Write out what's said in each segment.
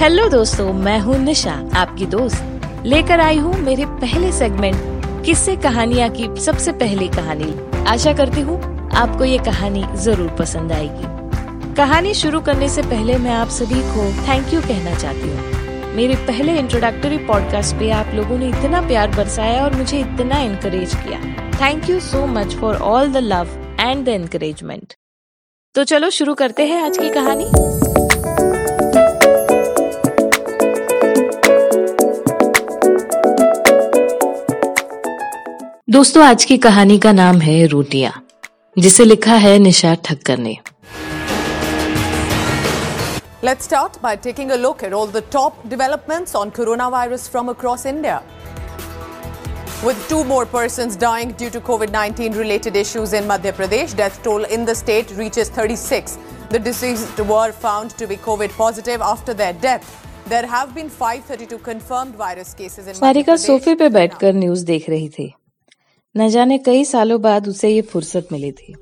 Hello दोस्तों, मैं हूँ निशा, आपकी दोस्त। लेकर आई हूँ मेरे पहले सेगमेंट किस्से कहानियाँ की सबसे पहली कहानी। आशा करती हूँ आपको ये कहानी ज़रूर पसंद आएगी। कहानी शुरू करने से पहले मैं आप सभी को थैंक यू कहना चाहती हूँ। मेरे पहले इंट्रोडक्टरी पॉडकास्ट पे आप लोगों ने इतना प्यार बरसाया और मुझे इतना इनकरेज किया। Thank you so much for all the love and the encouragement तो चलो शुरू करते हैं आज की कहानी। दोस्तों आज की कहानी का नाम है रोटियाँ जिसे लिखा है निशा ठक्कर ने Let's start by taking a look at all the top developments on coronavirus from across India. With two more persons dying due to COVID 19 related issues in Madhya Pradesh, death toll in the state reaches 36. The deceased were found to be COVID positive after their death. There have been 532 confirmed virus cases in Madhya Pradesh. सोफे पे बैठकर news देख रही थी न जाने कई सालों बाद उसे ये फुर्सत मिली थी।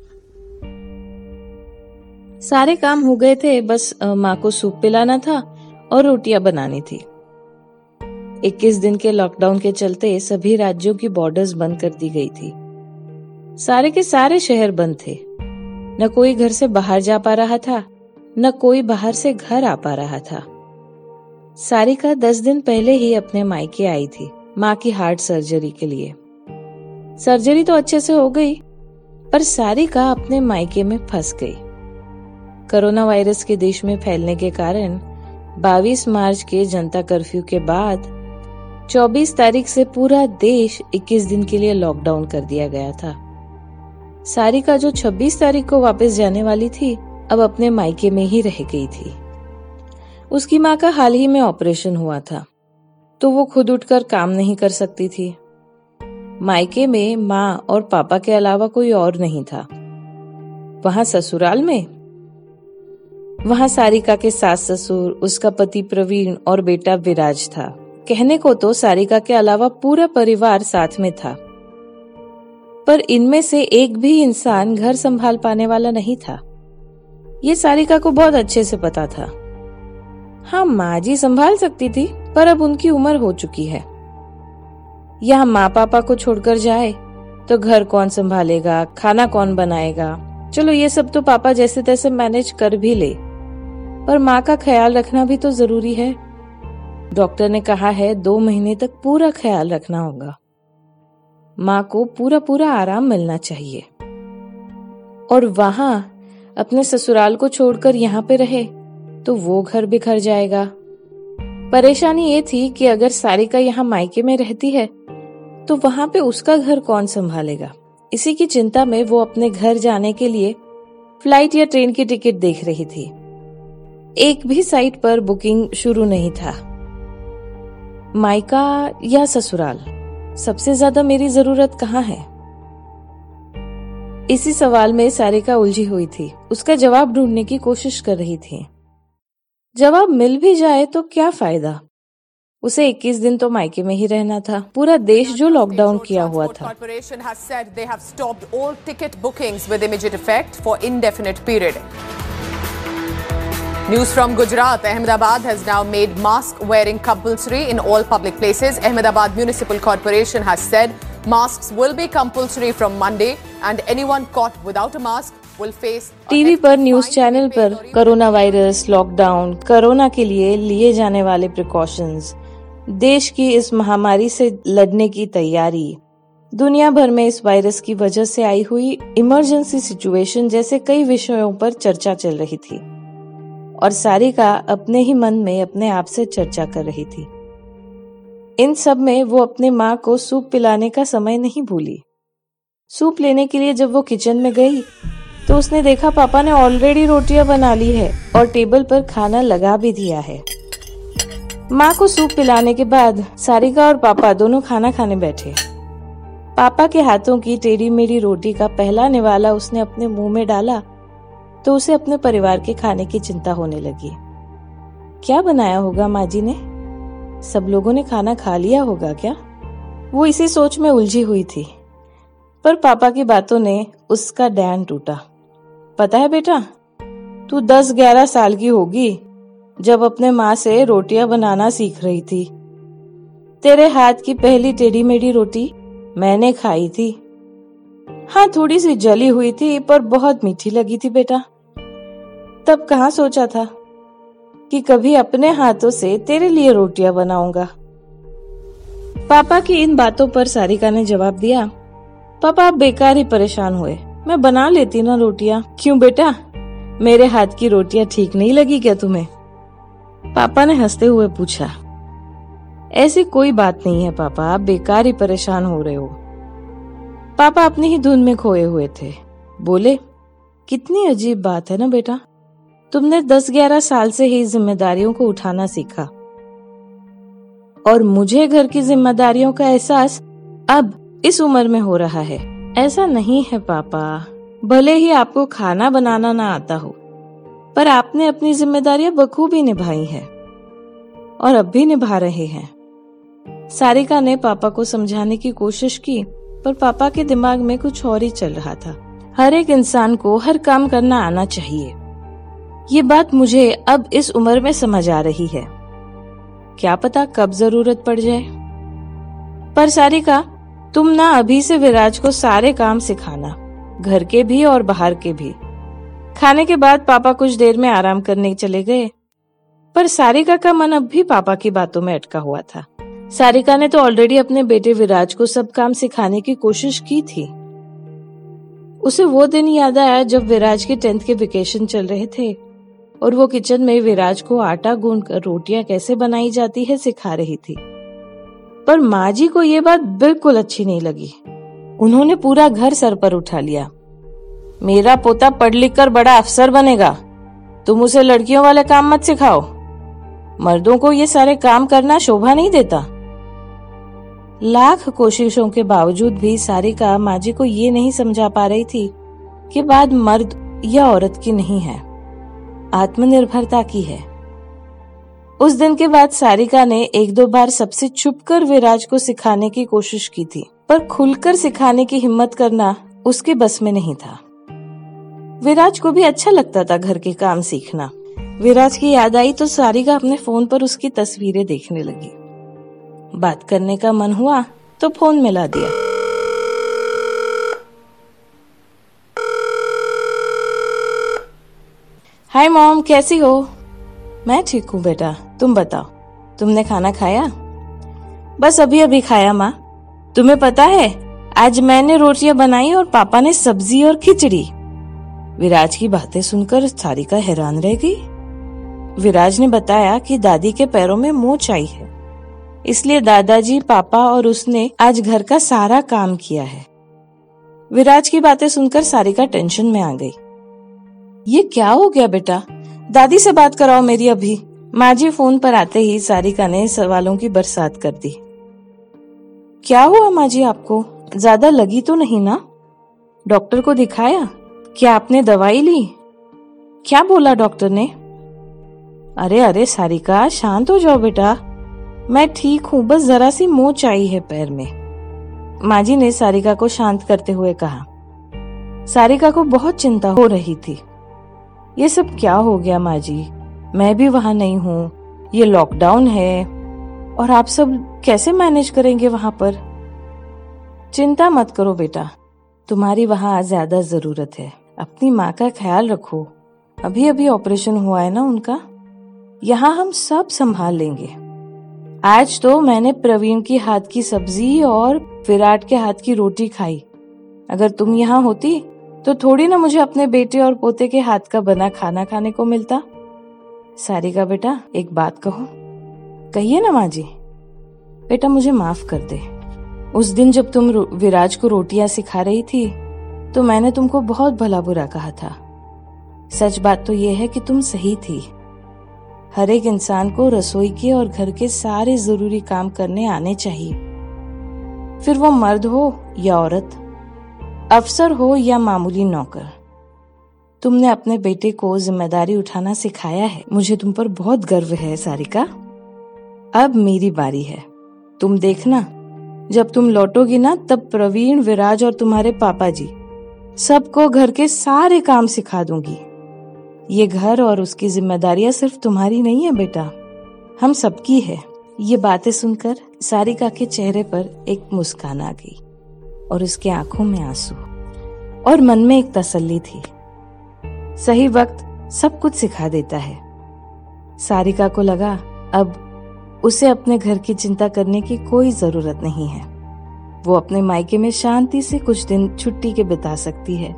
सारे काम हो गए थे, बस माँ को सूप पिलाना था और रोटियाँ बनानी थी। 21 दिन के लॉकडाउन के चलते सभी राज्यों की बॉर्डर्स बंद कर दी गई थी। सारे के सारे शहर बंद थे। न कोई घर से बाहर जा पा रहा था, न कोई बाहर से घर आ पा रहा था। सारिका दस दिन पहले ही अपने मायके आई थी, माँ की हार्ट सर्जरी के लिए। सर्जरी तो अच्छे से हो गई, पर सारिका अपने मायके में फंस गई। कोरोना वायरस के देश में फैलने के कारण 22 मार्च के जनता कर्फ्यू के बाद 24 तारीख से पूरा देश 21 दिन के लिए लॉकडाउन कर दिया गया था। सारिका जो 26 तारीख को वापस जाने वाली थी, अब अपने मायके में ही रह गई थी। उसकी माँ का हाल ही में ऑपरेशन हुआ था तो वो खुद उठकर काम नहीं कर सकती थी। मायके में माँ और पापा के अलावा कोई और नहीं था। वहाँ ससुराल में? वहाँ सारिका के सास ससुर, उसका पति प्रवीण और बेटा विराज था। कहने को तो सारिका के अलावा पूरा परिवार साथ में था। पर इनमें से एक भी इंसान घर संभाल पाने वाला नहीं था। ये सारिका को बहुत अच्छे से पता था। हाँ माँ जी संभाल सकती थी, पर अब उनकी उम्र हो चुकी है। यहाँ माँ पापा को छोड़कर जाए तो घर कौन संभालेगा, खाना कौन बनाएगा? चलो, ये सब तो पापा जैसे तैसे मैनेज कर भी ले। पर माँ का ख्याल रखना भी तो ज़रूरी है। डॉक्टर ने कहा है, दो महीने तक पूरा ख्याल रखना होगा। माँ को पूरा पूरा आराम मिलना चाहिए। और वहाँ अपने ससुराल को छोड़कर यहाँ पे रहे तो वो घर बिखर जाएगा। परेशानी ये थी कि अगर सारिका यहाँ मायके में रहती है तो वहाँ पे उसका घर कौन संभालेगा? इसी की चिंता में वो अपने घर जाने के लिए फ़्लाइट या ट्रेन की टिकट देख रही थी। एक भी साइट पर बुकिंग शुरू नहीं था। मायका या ससुराल? सबसे ज़्यादा मेरी ज़रूरत कहाँ है? इसी सवाल में सारिका उलझी हुई थी। उसका जवाब ढूँढने की कोशिश कर रही थी। जवाब मिल भी जाए तो क्या फ़ायदा? उसे 21 दिन तो मायके में ही रहना था पूरा देश जो लॉकडाउन किया हुआ था News from Gujarat. Ahmedabad has now made mask wearing compulsory in all public places. Ahmedabad Municipal Corporation has said masks will be compulsory from Monday and anyone caught without a mask will face TV पर news channel पर corona virus lockdown corona के लिए लिए जाने वाले precautions देश की इस महामारी से लड़ने की तैयारी। दुनिया भर में इस वायरस की वजह से आई हुई इमरजेंसी सिचुएशन जैसे कई विषयों पर चर्चा चल रही थी। और सारिका अपने ही मन में अपने आप से चर्चा कर रही थी। इन सब में वो अपने माँ को सूप पिलाने का समय नहीं भूली। सूप लेने के लिए जब वो किचन में गई तो उसने देखा पापा ने ऑलरेडी रोटियाँ बना ली है और टेबल पर खाना लगा भी दिया है। माँ को सूप पिलाने के बाद सारिका और पापा दोनों खाना खाने बैठे। पापा के हाथों की टेढ़ी मेढ़ी रोटी का पहला निवाला उसने अपने मुँह में डाला तो उसे अपने परिवार के खाने की चिंता होने लगी। क्या बनाया होगा माँ जी ने? सब लोगों ने खाना खा लिया होगा क्या? वो इसी सोच में उलझी हुई थी। पर पापा की बातों ने उसका डैन टूटा। पता है बेटा, तू दस ग्यारह साल की होगी जब अपने माँ से रोटियाँ बनाना सीख रही थी। तेरे हाथ की पहली टेढ़ी मेढ़ी रोटी मैंने खाई थी। हाँ थोड़ी सी जली हुई थी, पर बहुत मीठी लगी थी बेटा। तब कहा सोचा था कि कभी अपने हाथों से तेरे लिए रोटियाँ बनाऊँगा। पापा की इन बातों पर सारिका ने जवाब दिया, पापा, आप बेकार ही परेशान हुए। मैं बना लेती ना रोटियाँ। क्यों बेटा? मेरे हाथ की रोटियाँ ठीक नहीं लगी क्या तुम्हें? पापा ने हँसते हुए पूछा, ऐसी कोई बात नहीं है पापा, आप बेकार ही परेशान हो रहे हो। पापा अपनी ही धुन में खोए हुए थे। बोले, कितनी अजीब बात है ना बेटा। तुमने दस ग्यारह साल से ही जिम्मेदारियों को उठाना सीखा। और मुझे घर की जिम्मेदारियों का एहसास अब इस उम्र में हो रहा है। ऐसा नहीं है पापा। भले ही आपको खाना बनाना ना आता हो पर आपने अपनी जिम्मेदारियाँ बखूबी निभाई हैं और अब भी निभा रहे हैं। सारिका ने पापा को समझाने की कोशिश की, पर पापा के दिमाग में कुछ और ही चल रहा था। हर एक इंसान को हर काम करना आना चाहिए। ये बात मुझे अब इस उम्र में समझ आ रही है। क्या पता कब ज़रूरत पड़ जाए। पर सारिका, तुम ना अभी से विराज को सारे काम सिखाना, घर के भी और बाहर के भी। खाने के बाद पापा कुछ देर में आराम करने चले गए। पर सारिका का मन अब भी पापा की बातों में अटका हुआ था। सारिका ने तो ऑलरेडी अपने बेटे विराज को सब काम सिखाने की कोशिश की थी। उसे वो दिन याद आया जब विराज के टेंथ के वेकेशन चल रहे थे और वो किचन में विराज को आटा गूंद कर रोटियाँ कैसे बनाई जाती है सिखा रही थी। पर माँ जी को ये बात बिल्कुल अच्छी नहीं लगी। उन्होंने पूरा घर सर पर उठा लिया। मेरा पोता पढ़ लिख कर बड़ा अफसर बनेगा। तुम उसे लड़कियों वाले काम मत सिखाओ। मर्दों को ये सारे काम करना शोभा नहीं देता। लाख कोशिशों के बावजूद भी सारिका माँ जी को ये नहीं समझा पा रही थी कि बात मर्द या औरत की नहीं है। आत्मनिर्भरता की है। उस दिन के बाद सारिका ने एक दो बार सबसे छुपकर विराज को सिखाने की कोशिश की थी, पर खुलकर सिखाने की हिम्मत करना उसके बस में नहीं था। विराज को भी अच्छा लगता था घर के काम सीखना। विराज की याद आई तो सारिका अपने फ़ोन पर उसकी तस्वीरें देखने लगी। बात करने का मन हुआ तो फ़ोन मिला दिया। हाय मॉम, कैसी हो? मैं ठीक हूँ बेटा, तुम बताओ, तुमने खाना खाया? बस अभी अभी खाया माँ। तुम्हें पता है, आज मैंने रोटियाँ बनाई और पापा ने सब्ज़ी और खिचड़ी। विराज की बातें सुनकर सारिका हैरान रह गई। विराज ने बताया कि दादी के पैरों में मोच आई है। इसलिए दादाजी, पापा और उसने आज घर का सारा काम किया है। विराज की बातें सुनकर सारिका टेंशन में आ गई। ये क्या हो गया बेटा? दादी से बात कराओ मेरी अभी। माँ जी फ़ोन पर आते ही सारिका ने सवालों की बरसात कर दी। क्या हुआ माँ जी आपको? ज़्यादा लगी तो नहीं ना? डॉक्टर को दिखाया? क्या आपने दवाई ली? क्या बोला डॉक्टर ने? अरे अरे, सारिका, शांत हो जाओ बेटा। मैं ठीक हूँ, बस जरा सी मोच आई है पैर में। माँ जी ने सारिका को शांत करते हुए कहा। सारिका को बहुत चिंता हो रही थी। ये सब क्या हो गया माँ जी मैं भी वहाँ नहीं हूँ। ये लॉकडाउन है। और आप सब कैसे मैनेज करेंगे वहाँ पर? चिंता मत करो बेटा। तुम्हारी वहाँ ज़्यादा ज़रूरत है। अपनी माँ का ख्याल रखो। अभी अभी ऑपरेशन हुआ है ना उनका? यहाँ हम सब संभाल लेंगे। आज तो मैंने प्रवीण की हाथ की सब्ज़ी और विराट के हाथ की रोटी खाई। अगर तुम यहाँ होती तो थोड़ी ना मुझे अपने बेटे और पोते के हाथ का बना खाना खाने को मिलता। सारिका बेटा, एक बात कहो। कहिए ना माँ जी, बेटा मुझे माफ़ कर दे। उस दिन जब तुम विराज को रोटियाँ सिखा रही थी तो मैंने तुमको बहुत भला बुरा कहा था। सच बात तो यह है कि तुम सही थी। हर एक इंसान को रसोई के और घर के सारे ज़रूरी काम करने आने चाहिए। फिर वो मर्द हो या औरत, अफसर हो या मामूली नौकर। तुमने अपने बेटे को ज़िम्मेदारी उठाना सिखाया है। मुझे तुम पर बहुत गर्व है, सारिका। अब मेरी बारी है। तुम देखना, जब तुम लौटोगी ना, तब प्रवीण, विराज और तुम्हारे पापा जी। सबको घर के सारे काम सिखा दूँगी। ये घर और उसकी जिम्मेदारियाँ सिर्फ़ तुम्हारी नहीं है, बेटा। हम सबकी है। ये बातें सुनकर सारिका के चेहरे पर एक मुस्कान आ गई और उसके आँखों में आँसू और मन में एक तसल्ली थी। सही वक्त सब कुछ सिखा देता है। सारिका को लगा, अब उसे अपने घर की चिंता करने की कोई ज़रूरत नहीं है। वो अपने मायके में शांति से कुछ दिन छुट्टी के बिता सकती है।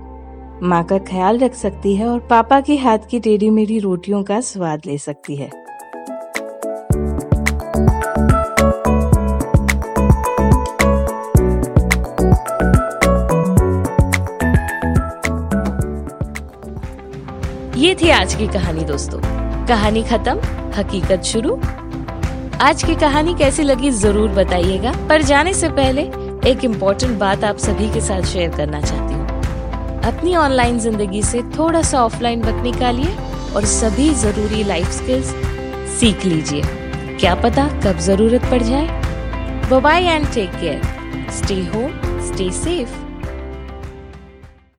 माँ का ख्याल रख सकती है और पापा के हाथ की टेढ़ी मेढ़ी रोटियों का स्वाद ले सकती है। ये थी आज की कहानी दोस्तों। कहानी खत्म, हकीकत शुरू। आज की कहानी कैसी लगी ज़रूर बताइएगा, पर जाने से पहले एक इम्पोर्टेंट बात आप सभी के साथ शेयर करना चाहती हूँ। अपनी ऑनलाइन ज़िंदगी से थोड़ा सा ऑफलाइन वक्त निकालिए और सभी ज़रूरी लाइफ स्किल्स सीख लीजिए। क्या पता कब ज़रूरत पड़ जाए? Bye and take care stay home stay safe